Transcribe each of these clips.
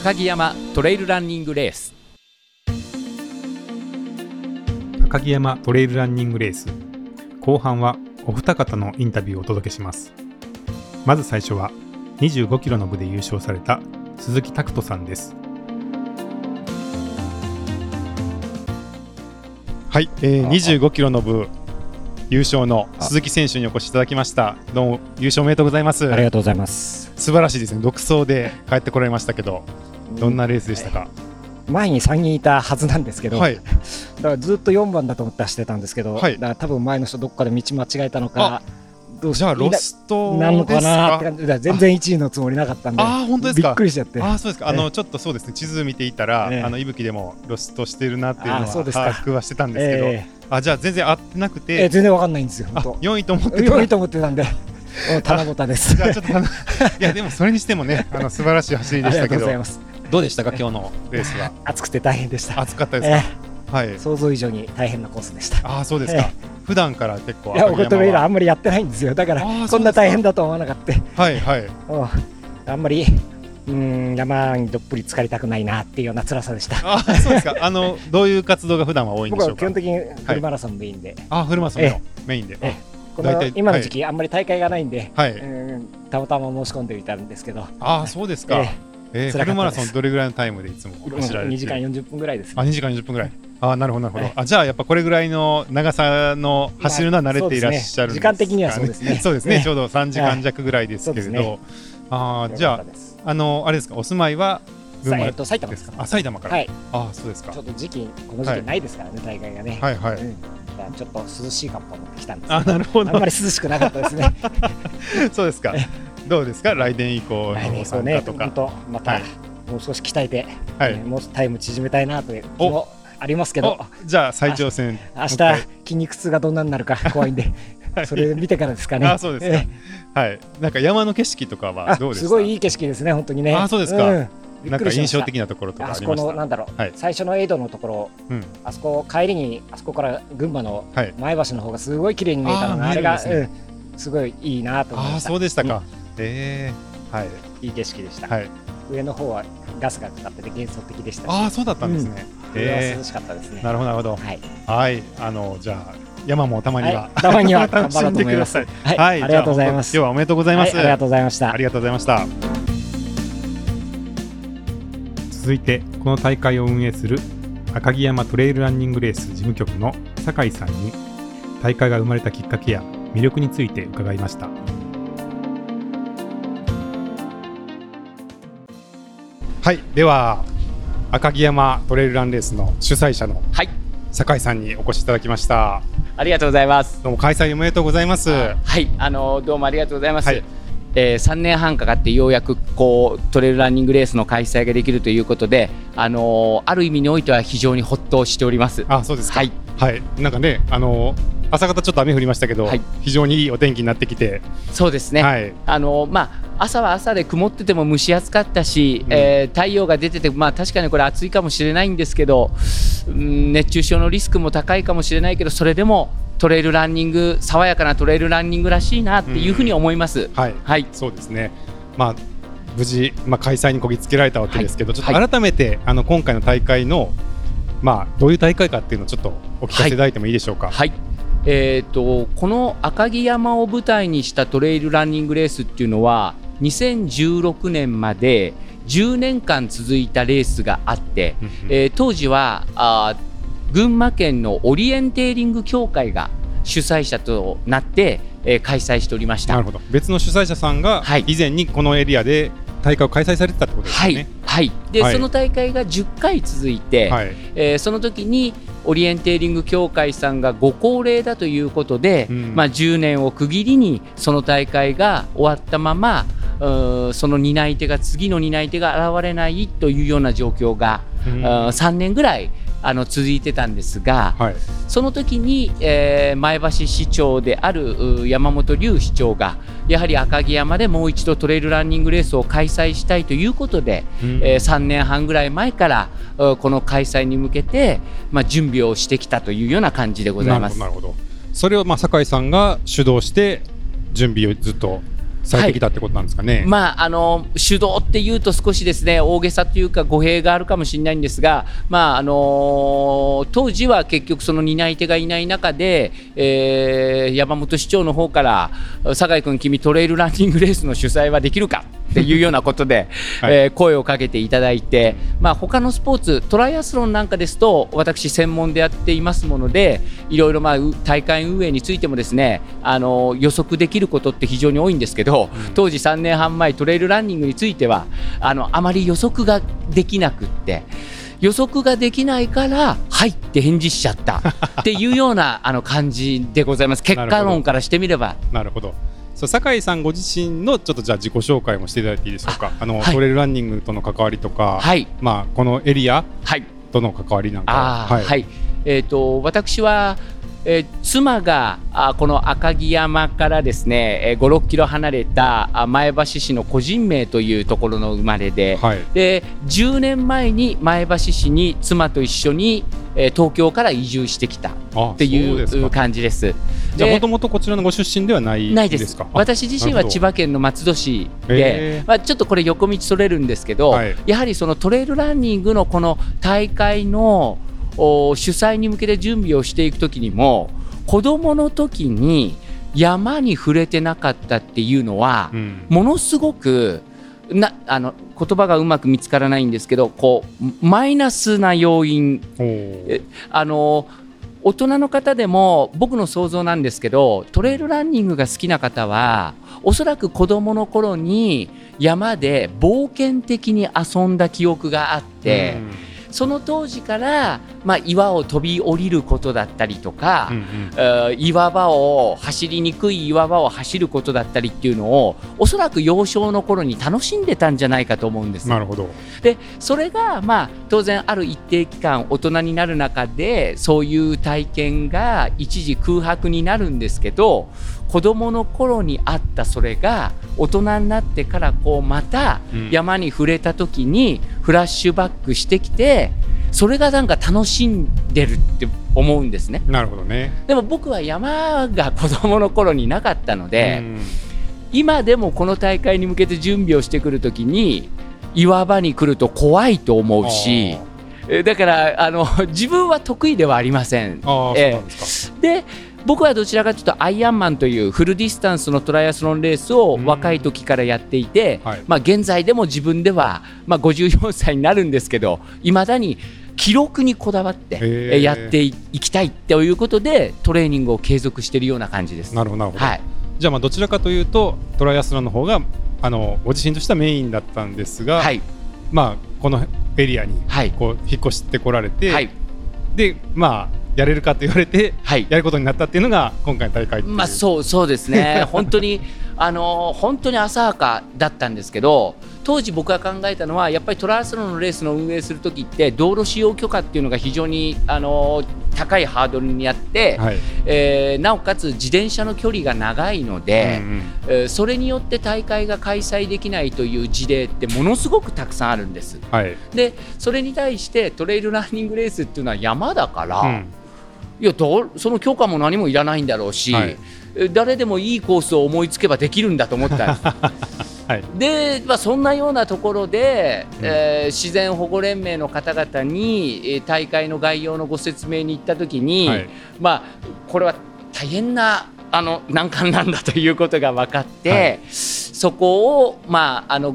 赤城山トレイルランニングレース。赤城山トレイルランニングレース。後半はお二方のインタビューをお届けします。まず最初は25キロの部で優勝された鈴木拓人さんです。はい、えー、25キロの部優勝の鈴木選手にお越しいただきました。どうも優勝おめでとうございます。ありがとうございます。素晴らしいですね。独走で帰ってこられましたけどどんなレースでしたか、前に3人いたはずなんですけど、はい、だからずっと4番だと思って走ってたんですけど、はい。だから多分前の人どっかで道間違えたのかどうしじゃあロストなのか？なって感じ。で全然1位のつもりなかったんでああ本当ですか？びっくりしちゃって。あーそうですか。あえのちょっとそうですね。地図見ていたら、ええ。あの伊吹でもロストしてるなっていうのはあーそうですか。把握はしてたんですけど、えあじゃあ全然合ってなくえええて、全然わかんないんですよあ本4位と思って当た？良いと思ってたんで もう棚ぼたです。いやでもそれにしてもね、あの素晴らしい走りありがでしたけど、とうございますどうでしたか今日のレースは？暑くて大変でした暑かったですか？えはいえ。想像以上に大変なコースでしたああそうですかえ。普段から結構いやオゴトレイルあはんまりやってないんですよだからこんな大変だと思わなかったはいはい。うんあんまりうん山にどっぷり浸かりたくないなっていうような辛さでしたあーそうですか。あのどういう活動が普段は多いんで僕しょうか？は基本的にフルマラソンメインで、あフルマラソンのメインで。えこの今の時期、あんまり大会がないんで、はい。うんたまたま申し込んでみたんですけど、ああそうですか。ええーフルマラソンどれぐらいのタイムでいつも走られて？2時間40分ぐらいです、あ2時間20分ぐらい。あなるほどなるほどはい。あじゃあやっぱこれぐらいの長さの走るのは慣れていらっしゃるんですか、まあそうですね時間的にはそうですね そうですね。ね ちょうど3時間弱ぐらいですけれど。そうですねあーじゃああのあれですか？お住まいはえっと埼玉でですすか？あ埼玉から。はい、あそうですかちょ。っと時期、この時期ないですからね、大会がね、はいはい。うちょっと涼しい格好を持ってきたんですあなるほどあんま。り涼しくなかったですね、そうですか。どうですか？来年以降来の参加とか本。当、また、はいもう少し鍛えて、はいねもうタイム縮めたいなという気おもありますけどお、じゃあ再挑戦。明日筋肉痛がどんなになるか怖いんで、は いそれ見てからですかね。あそうですかえはい。なんか山の景色とかはあどうですか？すごいいい景色ですね、本当にね。あそうですかなんか印象的なところとかあそこの。なんだろう、はい最初のエイドのところ、うん。あそこ帰りにあそこから群馬のはい。前橋の方がすごい綺麗に見えたのがあれがすごいいいなと思いああました。そうでしたか。ええはいいい景色でした。はい。上の方はガスがかかってて幻想的でしたし、ああそうだったんですね。え上は涼しかったですね。えなるほどなるほど。はい。はいあのじゃあ山もたまには、はいたまには頑張ろうんとでくだ思います。さい。はい、ありがとうございます。今日はおめでとうございます。はいありがとうございましたあ。りがとうございました。続いてこの大会を運営する赤城山トレイルランニングレース事務局の酒井さんに大会が生まれたきっかけや魅力について伺いましたはいでは赤城山トレイルランレースの主催者のはい。酒井さんにお越しいただきました。ありがとうございます。どうも開催おめでとうございます。はいあのどうもありがとうございます、はい。えー、3年半かかってようやくこうトレイルランニングレースの開催ができるということで、あのーある意味においては非常にほっとしております。あそうですか。はい、はい。なんかねあの朝方ちょっと雨降りましたけど、はい。非常にいいお天気になってきて、そうですね、はい。あのーまあ、朝は朝で曇ってても蒸し暑かったし、うん。えー太陽が出てて、まあ、確かにこれ暑いかもしれないんですけど、うん熱中症のリスクも高いかもしれないけどそれでもトレイルランニング爽やかなトレイルランニングらしいなっていうふうに思います。はい。はい。そうですね。まあ無事、まあ、開催にこぎつけられたわけですけど、ちょっはい。と改めて、あの今回の大会の、まあ、どういう大会かっていうのをちょっとお聞かせいただいてもいいでしょうか。はいえー、とこの赤城山を舞台にしたトレイルランニングレースっていうのは2016年まで10年間続いたレースがあって、えー当時はあー群馬県のオリエンテーリング協会が主催者となって、えー開催しておりました。なるほど。別の主催者さんが、はい以前にこのエリアで大会を開催されてたってことですはいはい、で、はいその大会が10回続いて、はい。えーその時にオリエンテーリング協会さんがご高齢だということで、うん。まあ、10年を区切りにその大会が終わったままその担い手が次の担い手が現れないというような状況が、うん。あー3年ぐらいあの続いてたんですが、はい。その時に、えー前橋市長であるう山本龍市長がやはり赤城山でもう一度トレイルランニングレースを開催したいということで、うんえー3年半ぐらい前からうこの開催に向けて、まあ、準備をしてきたというような感じでございます。なるほどそれを、まあ、酒井さんが主導して、準備をずっとされてきたってことなんですかね。まあ、あの手動っていうと少しですね大げさというか語弊があるかもしれないんですが、まああの当時は結局その担い手がいない中で、えー山本市長の方から酒井君君トレイルランニングレースの主催はできるかっていうようなことで、はいえー声をかけていただいて、まあ、他のスポーツトライアスロンなんかですと私専門でやっていますものでいろいろまあう大会運営についてもですねあの予測できることって非常に多いんですけど、当時3年半前トレイルランニングについてはあのあまり予測ができなくって。予測ができないから「はい」って返事しちゃったっていうようなあの感じでございます 結果論からしてみればなるほど。そう酒井さんご自身のちょっとじゃあ自己紹介もしていただいていいでしょうか？あの、はい。トレイルランニングとの関わりとか、はい。まあこのエリアはい。との関わりなんかあーはい、えー、と私は、えー妻があこの赤城山からですね、えー、5、6キロ離れたあ前橋市の個人名というところの生まれで、はい。で10年前に前橋市に妻と一緒に、えー東京から移住してきたっあていう感じです。でじゃあもともとこちらのご出身ではないないです。私自身は千葉県の松戸市へでー、まあ、ちょっとこれ横道それるんですけど、はい。やはりそのトレイルランニングのこの大会のお主催に向けて準備をしていくときにも子どもの時に山に触れてなかったっていうのは、うん。ものすごくなあの言葉がうまく見つからないんですけどこうマイナスな要因。あの大人の方でも僕の想像なんですけどトレイルランニングが好きな方はおそらく子どもの頃に山で冒険的に遊んだ記憶があって、その当時から、まあ、岩を飛び降りることだったりとか、うんうんえー岩場を走りにくい岩場を走ることだったりっていうのをおそらく幼少の頃に楽しんでたんじゃないかと思うんです。なるほど。でそれが、まあ、当然ある一定期間大人になる中でそういう体験が一時空白になるんですけど子どもの頃にあったそれが大人になってからこうまたうん山に触れた時にフラッシュバックしてきてそれがなんか楽しんでるって思うんですね。なるほどね。でも僕は山が子どもの頃になかったので、うん今でもこの大会に向けて準備をしてくるときに岩場に来ると怖いと思うしえだからあの自分は得意ではありません。ああ、そうええなんですで僕はどちらかというとアイアンマンというフルディスタンスのトライアスロンレースをうん若い時からやっていて、はいまあ、現在でも自分では、まあ、54歳になるんですけどいまだに記録にこだわってやっていきたいということでトレーニングを継続しているような感じです。か。なるほど、なるほど。はいじゃあまあどちらかというとトライアスロンの方があのご自身としてはメインだったんですが、はいまあこのエリアにはいこう引っ越してこられて、はいでまあやれるかと言われてはい。やることになったっていうのが今回の大会まあそうそうですね。本当にあの本当に浅はかだったんですけど当時僕が考えたのはやっぱりトライアスロンのレースの運営する時って道路使用許可っていうのが非常にあの高いハードルにあって、はい、えーなおかつ自転車の距離が長いので、うんうん。えーそれによって大会が開催できないという事例ってものすごくたくさんあるんです。はい。でそれに対してトレイルランニングレースっていうのは山だから、うんいやどう？その許可も何もいらないんだろうし、はい。え誰でもいいコースを思いつけばできるんだと思ったんです。はい。で、まあ、そんなようなところで、うん。えー自然保護連盟の方々に、えー大会の概要のご説明に行ったときに、はい。まあ、これは大変なあの難関なんだということが分かって、はい。そこを、まあ、あの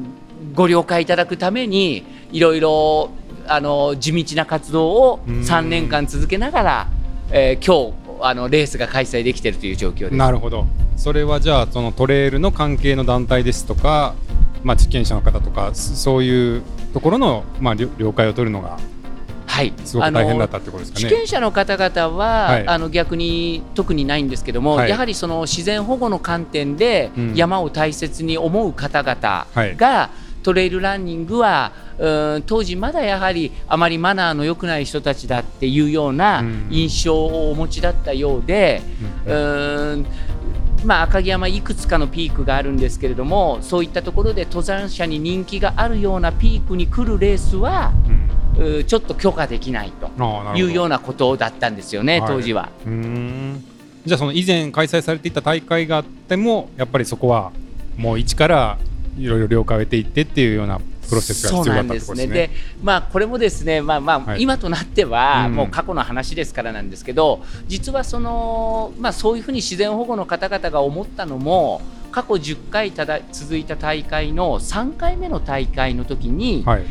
ご了解いただくためにいろいろあの地道な活動をうん。3年間続けながら、えー今日あのレースが開催できているという状況です。なるほど。それはじゃあそのトレイルの関係の団体ですとか、まあ、地権者の方とかそそういうところの、まあ、了了解を取るのがはい、すごく大変だったってことですかね。地権者の方々は、はい。あの逆に特にないんですけども、はい。やはりその自然保護の観点でうん。山を大切に思う方々はい。が、トレイルランニングはうん当時まだやはりあまりマナーの良くない人たちだっていうようなうん。印象をお持ちだったようで、うん。うんまあ、赤城山いくつかのピークがあるんですけれどもそういったところで登山者に人気があるようなピークに来るレースはうん。うちょっと許可できないと。いうようなことだったんですよね、はい。当時は。うーん。じゃあその以前開催されていた大会があってもやっぱりそこはもう一からいろいろ了解を得ていってっていうようなプロセスが必要だったですね。でまあ、これもですね、まあまあ、はい今となっては、うんもう過去の話ですからなんですけど、実はその、まあ、そういうふうに自然保護の方々が思ったのも、過去10回ただ続いた大会の3回目の大会の時に、はい。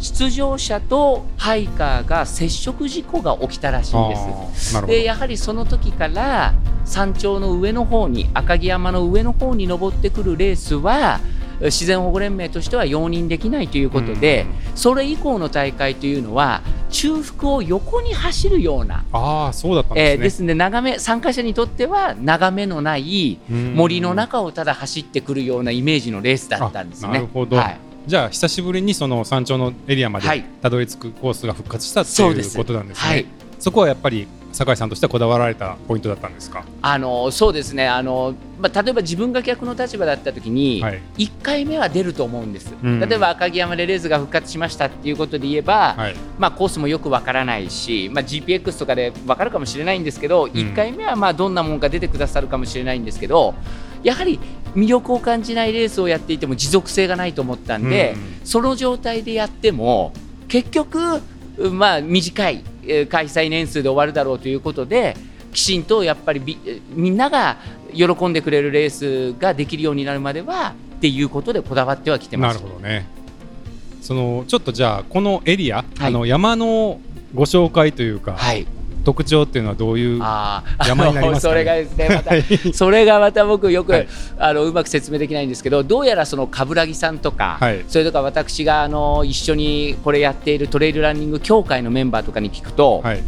出場者とハイカーが接触事故が起きたらしいんです。でやはりその時から山頂の上の方に赤城山の上の方に登ってくるレースは自然保護連盟としては容認できないということで、それ以降の大会というのは中腹を横に走るような、ああ、そうだったんですね。えーですので眺め参加者にとっては眺めのないうん森の中をただ走ってくるようなイメージのレースだったんですね。あなるほどはいじゃあ久しぶりにその山頂のエリアまはい。でたどり着くコースが復活したっていうことなんですね。はい。そこはやっぱり酒井さんとしてはこだわられたポイントだったんですか？あのそうですね。あの、まあ、例えば自分が逆の立場だった時に、はい。1回目は出ると思うんです、うん。例えば赤城山でレースが復活しましたっていうことで言えば、はい。まあ、コースもよくわからないし、まあ、GPX とかでわかるかもしれないんですけど、1回目はまあどんなもんか出てくださるかもしれないんですけどやはり魅力を感じないレースをやっていても持続性がないと思ったんで、うその状態でやっても結局、まあ、短いえー開催年数で終わるだろうということできちんとやっぱりみんなが喜んでくれるレースができるようになるまではっていうことでこだわってはきてまなす。るほどね。そのちょっとじゃあこのエリア、はいあの山のご紹介というか、はい特徴っていうのはどういう山になりますかね？それがですねまたはい。それがまた僕よく、はい。あのうまく説明できないんですけどどうやらその冠城さんとか、はい。それとか私があの一緒にこれやっているトレイルランニング協会のメンバーとかに聞くと,、はい。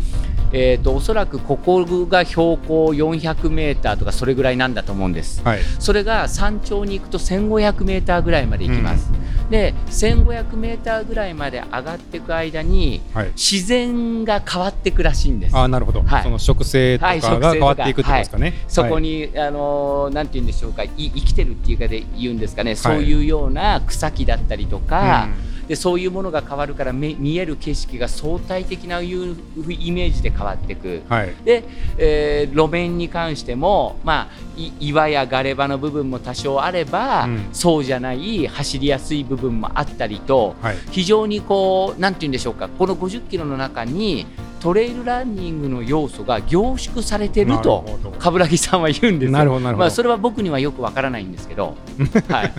えー、とおそらくここが標高400メーターとかそれぐらいなんだと思うんです。はい。それが山頂に行くと1500メーターぐらいまで行きます。で1500メーターぐらいまで上がっていく間にはい。自然が変わっていくらしいんです。あーなるほど、はい。その植生とかが変わっていくってことですかね。そこはい。に、あのーなんて言うんでしょうか。い生きてるっていうかで言うんですかね、そういうような草木だったりとか、でそういうものが変わるからめ見える景色が相対的ないうイメージで変わっていく。うんはい。で、えー路面に関しても、まあ、い岩やガレ場の部分も多少あれば、うん。そうじゃない走りやすい部分もあったりとはい。非常にこうなんて言うんでしょうかこの50キロの中にトレイルランニングの要素が凝縮されてるとなるほど。冠城さんは言うんですよ。なるほどなるほど。まあ、それは僕にはよくわからないんですけど、はい、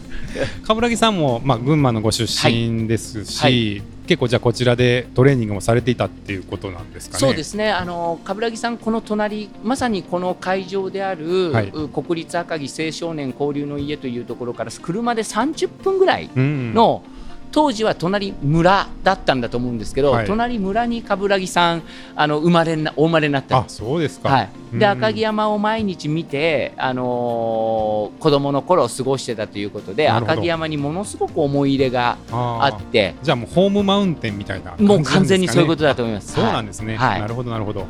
冠城さんも、まあ、群馬のご出身ですし、はい結構じゃあこちらでトレーニングもされていたっていうことなんですかね。そうですね。あの冠城さん、この隣まさにこの会場である、はい。う国立赤城青少年交流の家というところから車で30分ぐらいうんの、当時は隣村だったんだと思うんですけど、はい。隣村に冠城さんあの生まれなお生まれになった。んあですそうですか。はい、うん。で赤城山を毎日見て、あのー子供の頃過ごしてたということで赤城山にものすごく思い入れがあって。じゃあもうホームマウンテンみたいな感じもう完全にそういうことだと思います。そうなんですね、はい。なるほどなるほど。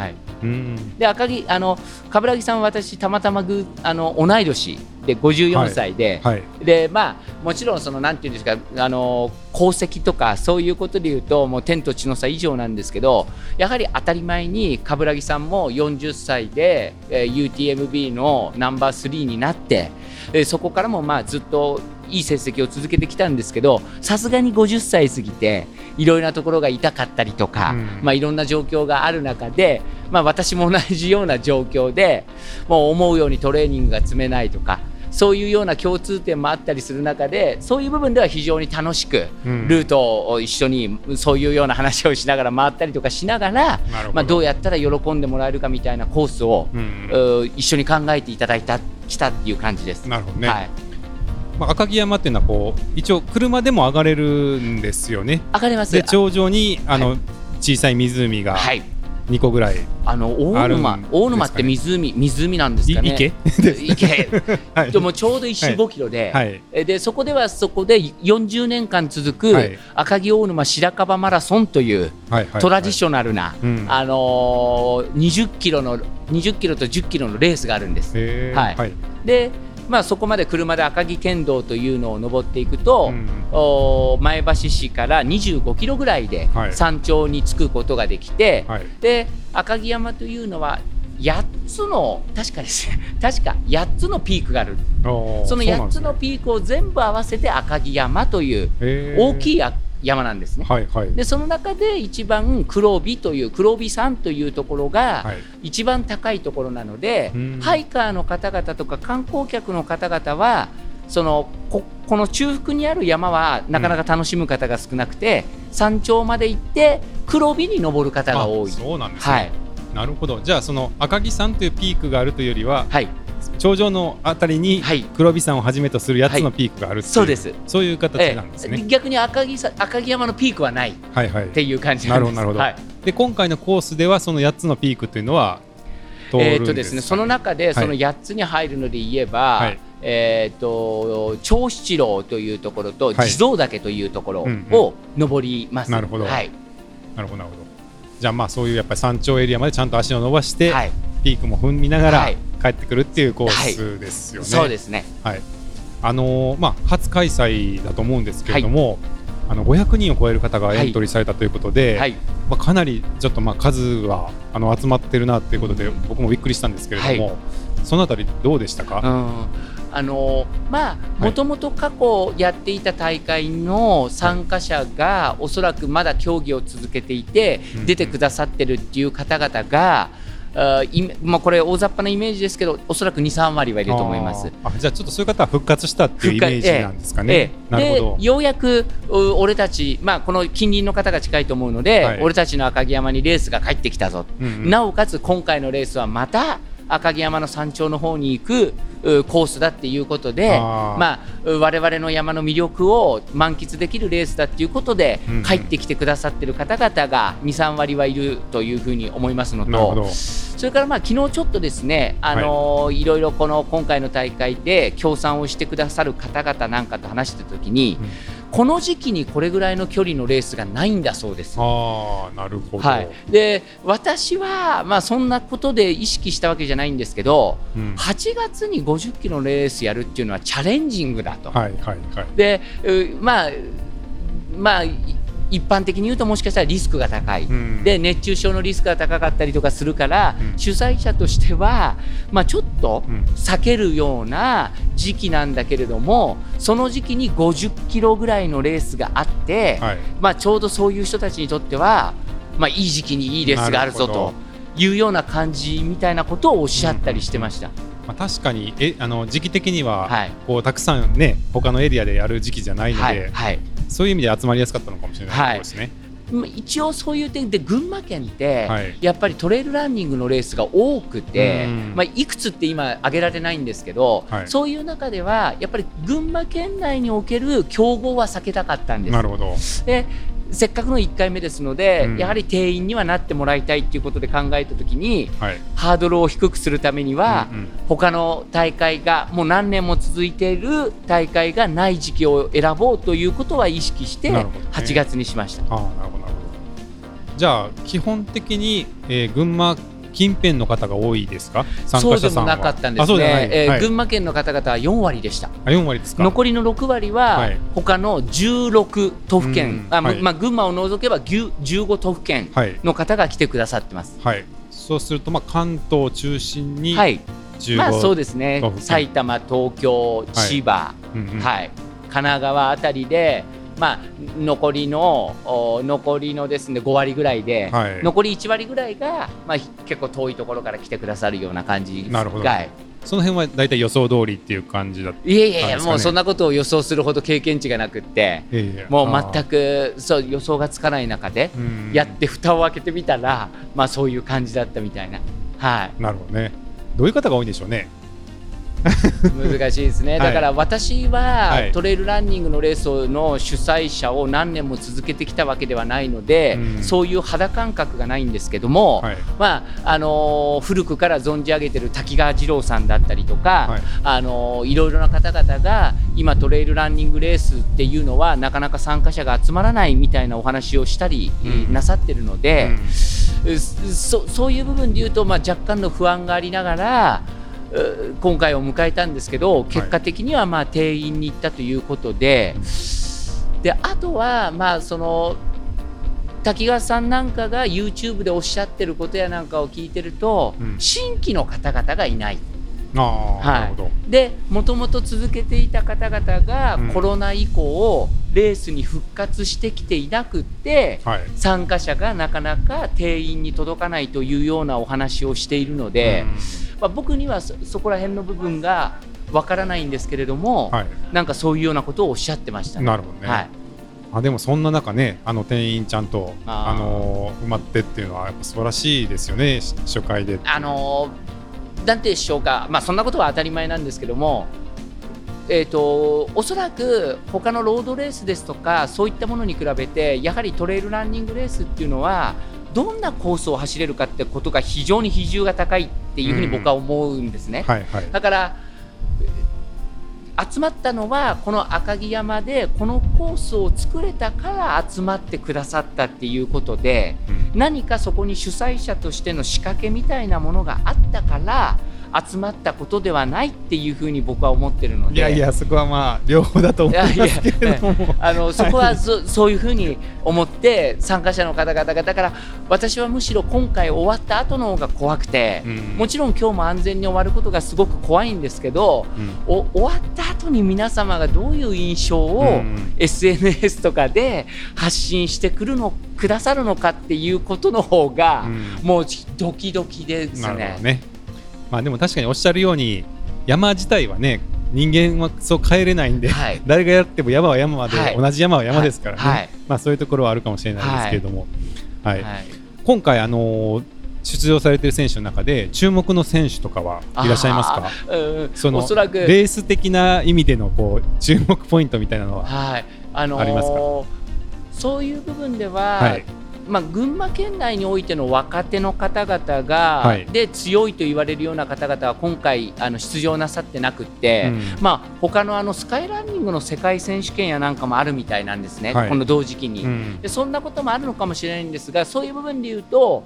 はい、うん。で赤城あの冠城さんは私たまたまぐあの同い年で54歳で、はい。でまあもちろんそのなんていうんですかあの功績とかそういうことで言うともう天と地の差以上なんですけどやはり当たり前に冠城さんも40歳で、えー UTMB のナンバー3になって、えーそこからもまあずっといい成績を続けてきたんですけどさすがに50歳過ぎていろいろなところが痛かったりとか、うん。まあ、いろんな状況がある中で、まあ、私も同じような状況でもう思うようにトレーニングが積めないとかそういうような共通点もあったりする中でそういう部分では非常に楽しくうん。ルートを一緒にそういうような話をしながら回ったりとかしながら、ど。まあ、どうやったら喜んでもらえるかみたいなコースを、うん。う一緒に考えていただいたきたっていう感じです。なるほどね、はい、まあ、赤城山っていうのはこう一応車でも上がれるんですよね。上がります。で頂上にあの、は小さい湖がはい。2個ぐらい、あの大あるん沼大沼って湖湖なんですかね。い池？池。はい。でもちょうど1周はい5キロで、はい。えでそこではそこで40年間続くはい。赤城大沼白樺マラソンというはいはいトラディショナルな、うん。あのー20キロの20キロと10キロのレースがあるんです。はい。はい。で、まあ、そこまで車で赤城県道というのを登っていくと、うん。前橋市から25キロぐらいではい。山頂に着くことができて、はい。で赤城山というのは8つの確かですね。確か8つのピークがある。その8つのピークを全部合わせて赤城山という大きい山なんですね。はいはい。でその中で一番黒帯という黒帯山というところがはい。一番高いところなので、うん。ハイカーの方々とか観光客の方々はそのここの中腹にある山はなかなか楽しむ方が少なくて、山頂まで行って黒帯に登る方が多い。あ。そうなんですね、はい、なるほど。じゃあその赤城山というピークがあるというよりははい、頂上のあたりにはい。黒帯山をはじめとする8つのピークがあるそうです。そういう形えなんですね、え逆に赤城さ赤城山のピークはない。っはいはい。ていう感じなんです。なるほどはい。で今回のコースではその8つのピークというのは通るんえーですか、とですね、その中でその8つに入るので言えば、はい。えー、と長七郎というところとはい。地蔵岳というところうんを登ります。なるほど。はい。なるほどなるほど。じゃあまあそういうやっぱり山頂エリアまでちゃんと足を伸ばして、はい。ピークも踏みながらはい帰ってくるっていうコースですよね。そうですね。はい。あのーまあ初開催だと思うんですけれども、あの500人を超える方がエントリーされたということで、はい、まあかなりちょっとまあ数はあの集まってるなっていうことで僕もびっくりしたんですけれども、そのあたりどうでしたか？うんあのまあいもともと過去やっていた大会の参加者がおそらくまだ競技を続けていてうん出てくださってるっていう方々が、あいまあ、これ大雑把なイメージですけどおそらく23割はいると思います。じゃあちょっとそういう方は復活したっていうイメージなんですかね。ええなるほど。でようやくう俺たち、まあ、この近隣の方が近いと思うので、はい俺たちの赤城山にレースが帰ってきたぞ、うんうんなおかつ今回のレースはまた赤城山の山頂の方に行くうコースだっていうことでまあ、う我々の山の魅力を満喫できるレースだっていうことで、うんうん。帰ってきてくださってる方々が23割はいるというふうに思いますのと。それからまあ昨日ちょっとですね、あのーい、ろいろこの今回の大会で協賛をしてくださる方々なんかと話してた時に、うんこの時期にこれぐらいの距離のレースがないんだそうです。ああなるほど。はい、で私は、まあ、そんなことで意識したわけじゃないんですけどうん8月に50キロのレースやるっていうのはチャレンジングだと。はいはいはい。でうまあまあい一般的に言うともしかしたらリスクが高い、うん。で熱中症のリスクが高かったりとかするから、うん。主催者としては、まあ、ちょっとうん。避けるような時期なんだけれどもその時期に50キロぐらいのレースがあって、はい。まあ、ちょうどそういう人たちにとっては、まあ、いい時期にいいレースがあるぞというような感じみたいなことをおっしゃったりしてました。まあ、確かにえあの時期的には、はい。こうたくさんね他のエリアでやる時期じゃないので、はいはいそういう意味で集まりやすかったのかもしれない。はい。ですね。まあ一応そういう点で群馬県って、はい。やっぱりトレイルランニングのレースが多くて、うん。まあ、いくつって今挙げられないんですけど、はい。そういう中ではやっぱり群馬県内における競合は避けたかったんです。なるほど。でせっかくの1回目ですので、うんやはり定員にはなってもらいたいっていうことで考えたときにはい。ハードルを低くするためには、うんうん他の大会がもう何年も続いている大会がない時期を選ぼうということは意識してなるほどね8月にしました。じゃあ基本的に、えー群馬近辺の方が多いですか？参そうで加者さんは。もなかったんですね。えーはい、群馬県の方々は4割でした。あ4割ですか？残りの6割ははい。他の16都府県、あうん。はい。まあ、群馬を除けば10 15都府県はい、の方が来てくださってます。はい、そうすると、まあ、関東を中心にはい、15、まあそうですね。埼玉、東京、千葉、うんうん。はい、神奈川あたりで、まあ、残りのお残りのですね5割ぐらいで、はい残り1割ぐらいが、まあ、ひ結構遠いところから来てくださるような感じなるほどはいその辺は大体予想通りっていう感じだった。いえいえいえ、なんですかね？もうそんなことを予想するほど経験値がなくってもう全くそう予想がつかない中でくやって蓋を開けてみたら、まあ、そういう感じだったみたいな。はいなるほどね。どういう方が多いんでしょうね？難しいですね、はい。だから私は、はい。トレイルランニングのレースの主催者を何年も続けてきたわけではないので、うん。そういう肌感覚がないんですけども、はい。まああのー古くから存じ上げてる滝川二郎さんだったりとか、はい。あのーいろいろな方々が今トレイルランニングレースっていうのはなかなか参加者が集まらないみたいなお話をしたり、うんなさってるので。うん。そそういう部分で言うと、まあ、若干の不安がありながらう今回を迎えたんですけど結果的にはまあ定員に行ったということで,、であとはまあその滝川さんなんかが YouTube でおっしゃってることやなんかを聞いてると、うん。新規の方々がいない。でもともと続けていた方々がうん。コロナ以降、レースに復活してきていなくってはい。参加者がなかなか定員に届かないというようなお話をしているので、まあ、僕にはそそこら辺の部分がわからないんですけれども、うんはい。なんかそういうようなことをおっしゃってましたね。なるほどね。はいあでもそんな中ね、あの定員ちゃんとあのー埋まってっていうのはやっぱ素晴らしいですよね。し初回で。あのーなんてでしょうか、まあ、そんなことは当たり前なんですけども、えー、とおそらく他のロードレースですとかそういったものに比べてやはりトレイルランニングレースっていうのはどんなコースを走れるかってことが非常に比重が高いっていうふうに僕は思うんですね。はいはい。だから集まったのはこの赤城山でこのコースを作れたから集まってくださったっていうことでうん何かそこに主催者としての仕掛けみたいなものがあったから集まったことではないっていうふうに僕は思ってるのでいやいやそこはまあ両方だと思いますけれども。あのそこはそそういうふうに思って参加者の方々がだから私はむしろ今回終わった後の方が怖くて、うんもちろん今日も安全に終わることがすごく怖いんですけど、うんお終わった後に皆様がどういう印象を、うん SNS とかで発信してくるのくださるのかっていうことの方が、うんもうドキドキですねど。ね。まあでも確かにおっしゃるように山自体はね人間はそう変えれないんで、はい。誰がやっても山は山で、はい。同じ山は山ですからね、はい。まあそういうところはあるかもしれないですけれども、はい。はい。今回あのー出場されてる選手の中で注目の選手とかはいらっしゃいますか？そのおそらく。レース的な意味でのこう注目ポイントみたいなのは、はい、あのーありますか？そういう部分では、はいまあ、群馬県内においての若手の方々が、はい。で強いと言われるような方々は今回あの出場なさってなくって、うん。まあ他のあのスカイランニングの世界選手権やなんかもあるみたいなんですね、はい。この同時期に、うん。でそんなこともあるのかもしれないんですがそういう部分で言うと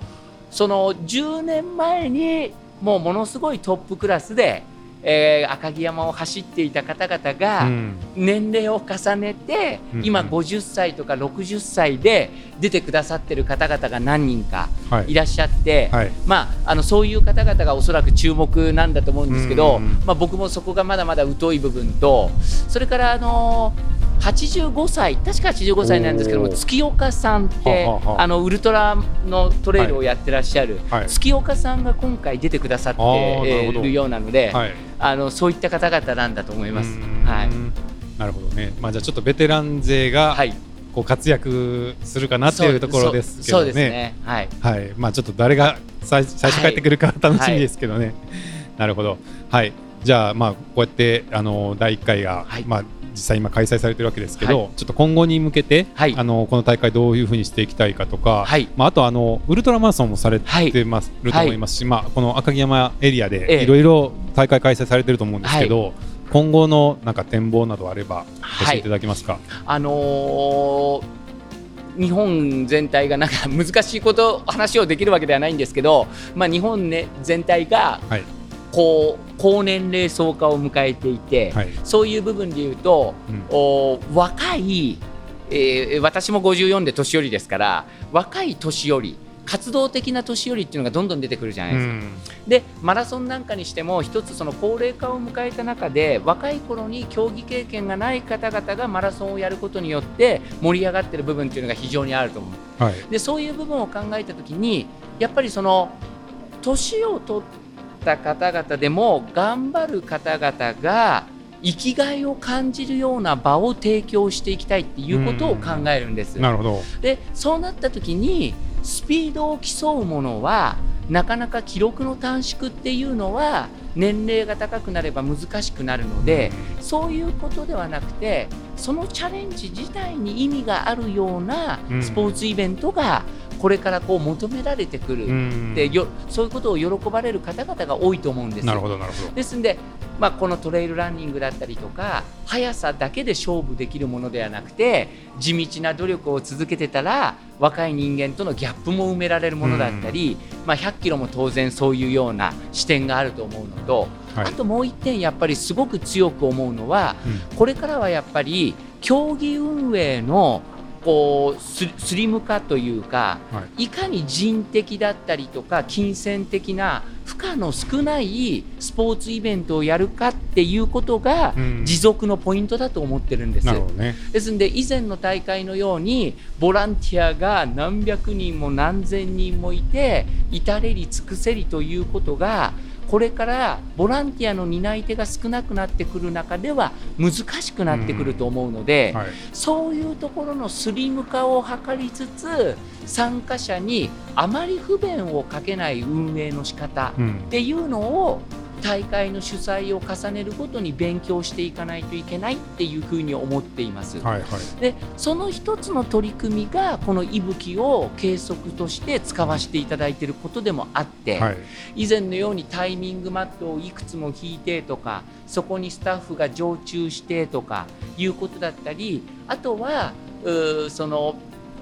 その10年前にもうものすごいトップクラスで、えー赤城山を走っていた方々が、うん。年齢を重ねて、うん今50歳とか60歳で出てくださってる方々が何人かはい。いらっしゃって、はい。まあ、あのそういう方々がおそらく注目なんだと思うんですけど、うんうんうん。まあ、僕もそこがまだまだ疎い部分とそれから、あの85歳確か85歳なんですけども月岡さんってはあのウルトラのトレイルをやってらっしゃる、はい。月岡さんが今回出てくださっているようなので、はい。あのそういった方々なんだと思います。はい。なるほどね、まあ、じゃあちょっとベテラン勢がはい。こう活躍するかなっていうところですけどね。ね。はい。はい。まあ、ちょっと誰が最最初帰ってくるか楽しみですけどね。なるほど、はい、じゃあ、まあ、こうやってあの第1回が、はい。まあ、実際今開催されてるわけですけど、はちょっと今後に向けて、はい。あのこの大会どういうふうにしていきたいかとか、はい。まあ、あとあのウルトラマラソンもされはい。てます、ると思いますし、まあ、この赤城山エリアえでえいろいろ大会開催されてると思うんですけど、今後のなんか展望などあれば教えていただけますか？あのー日本全体がなんか難しいこと話をできるわけではないんですけど、まあ、日本、ね、全体がはいこう高年齢層化を迎えていて、はい。そういう部分で言うと、うん。お若い、えー私も54で年寄りですから若い年寄り活動的な年寄りっていうのがどんどん出てくるじゃないですか。うん。でマラソンなんかにしても一つその高齢化を迎えた中で若い頃に競技経験がない方々がマラソンをやることによって盛り上がってる部分っていうのが非常にあると思う。はい。でそういう部分を考えた時にやっぱりその年を取った方々でも頑張る方々が生きがいを感じるような場を提供していきたいっていうことを考えるんです。なるほど。でそうなった時にスピードを競うものはなかなか記録の短縮っていうのは年齢が高くなれば難しくなるので、そういうことではなくてそのチャレンジ自体に意味があるようなうんスポーツイベントがこれからこう求められてくる、うん。でよそういうことを喜ばれる方々が多いと思うんですよ。なるほどなるほど。ですんで、まあ、このトレイルランニングだったりとか速さだけで勝負できるものではなくて地道な努力を続けてたら若い人間とのギャップも埋められるものだったり、まあ、100キロも当然そういうような視点があると思うのと、はい。あともう一点やっぱりすごく強く思うのはうん。これからはやっぱり競技運営のこうススリム化というか、はい。いかに人的だったりとか金銭的な負荷の少ないスポーツイベントをやるかっていうことがうん。持続のポイントだと思ってるんです。ね。ですので以前の大会のようにボランティアが何百人も何千人もいて至れり尽くせりということがこれからボランティアの担い手が少なくなってくる中では難しくなってくると思うので、はい。そういうところのスリム化を図りつつ参加者にあまり不便をかけない運営の仕方うん。っていうのを大会の主催を重ねるごとに勉強していかないといけないっていうふうに思っています。はいはいでその一つの取り組みがこの息吹を計測として使わせていただいていることでもあって、はい以前のようにタイミングマットをいくつも引いてとかそこにスタッフが常駐してとかいうことだったりあとはその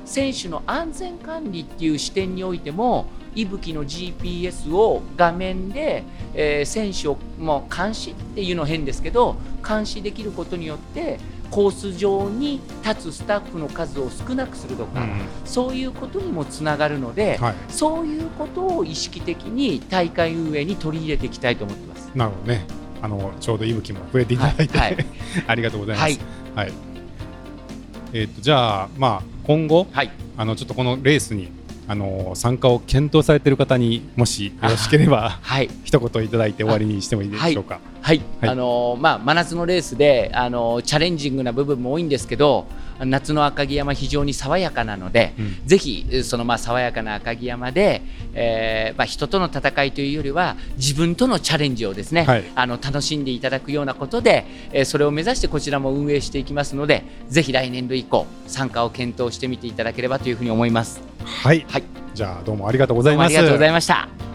選手の安全管理っていう視点においても息吹の GPS を画面で、えー選手をもう監視っていうのは変ですけど監視できることによってコース上に立つスタッフの数を少なくするとか、うんそういうことにもつながるので、はい。そういうことを意識的に大会運営に取り入れていきたいと思ってます。なるほどね。あのちょうど息吹も触れていただいて、はいはい。ありがとうございます。はい、はい。えっ、とじゃあまあ今後はい、あのちょっとこのレースにあの参加を検討されている方にもしよろしければはい、一言いただいて終わりにしてもいいでしょうか。はい、はい。あのーまあ真夏のレースであのーチャレンジングな部分も多いんですけど、夏の赤城山非常に爽やかなので、うんぜひえーそのまあ爽やかな赤城山で、えーまあ人との戦いというよりは自分とのチャレンジをですね、はいあの楽しんでいただくようなことで、えーそれを目指してこちらも運営していきますので、ぜひ来年度以降参加を検討してみていただければというふうに思います。はい、はい、じゃあどうもありがとうございます。どうもありがとうございました。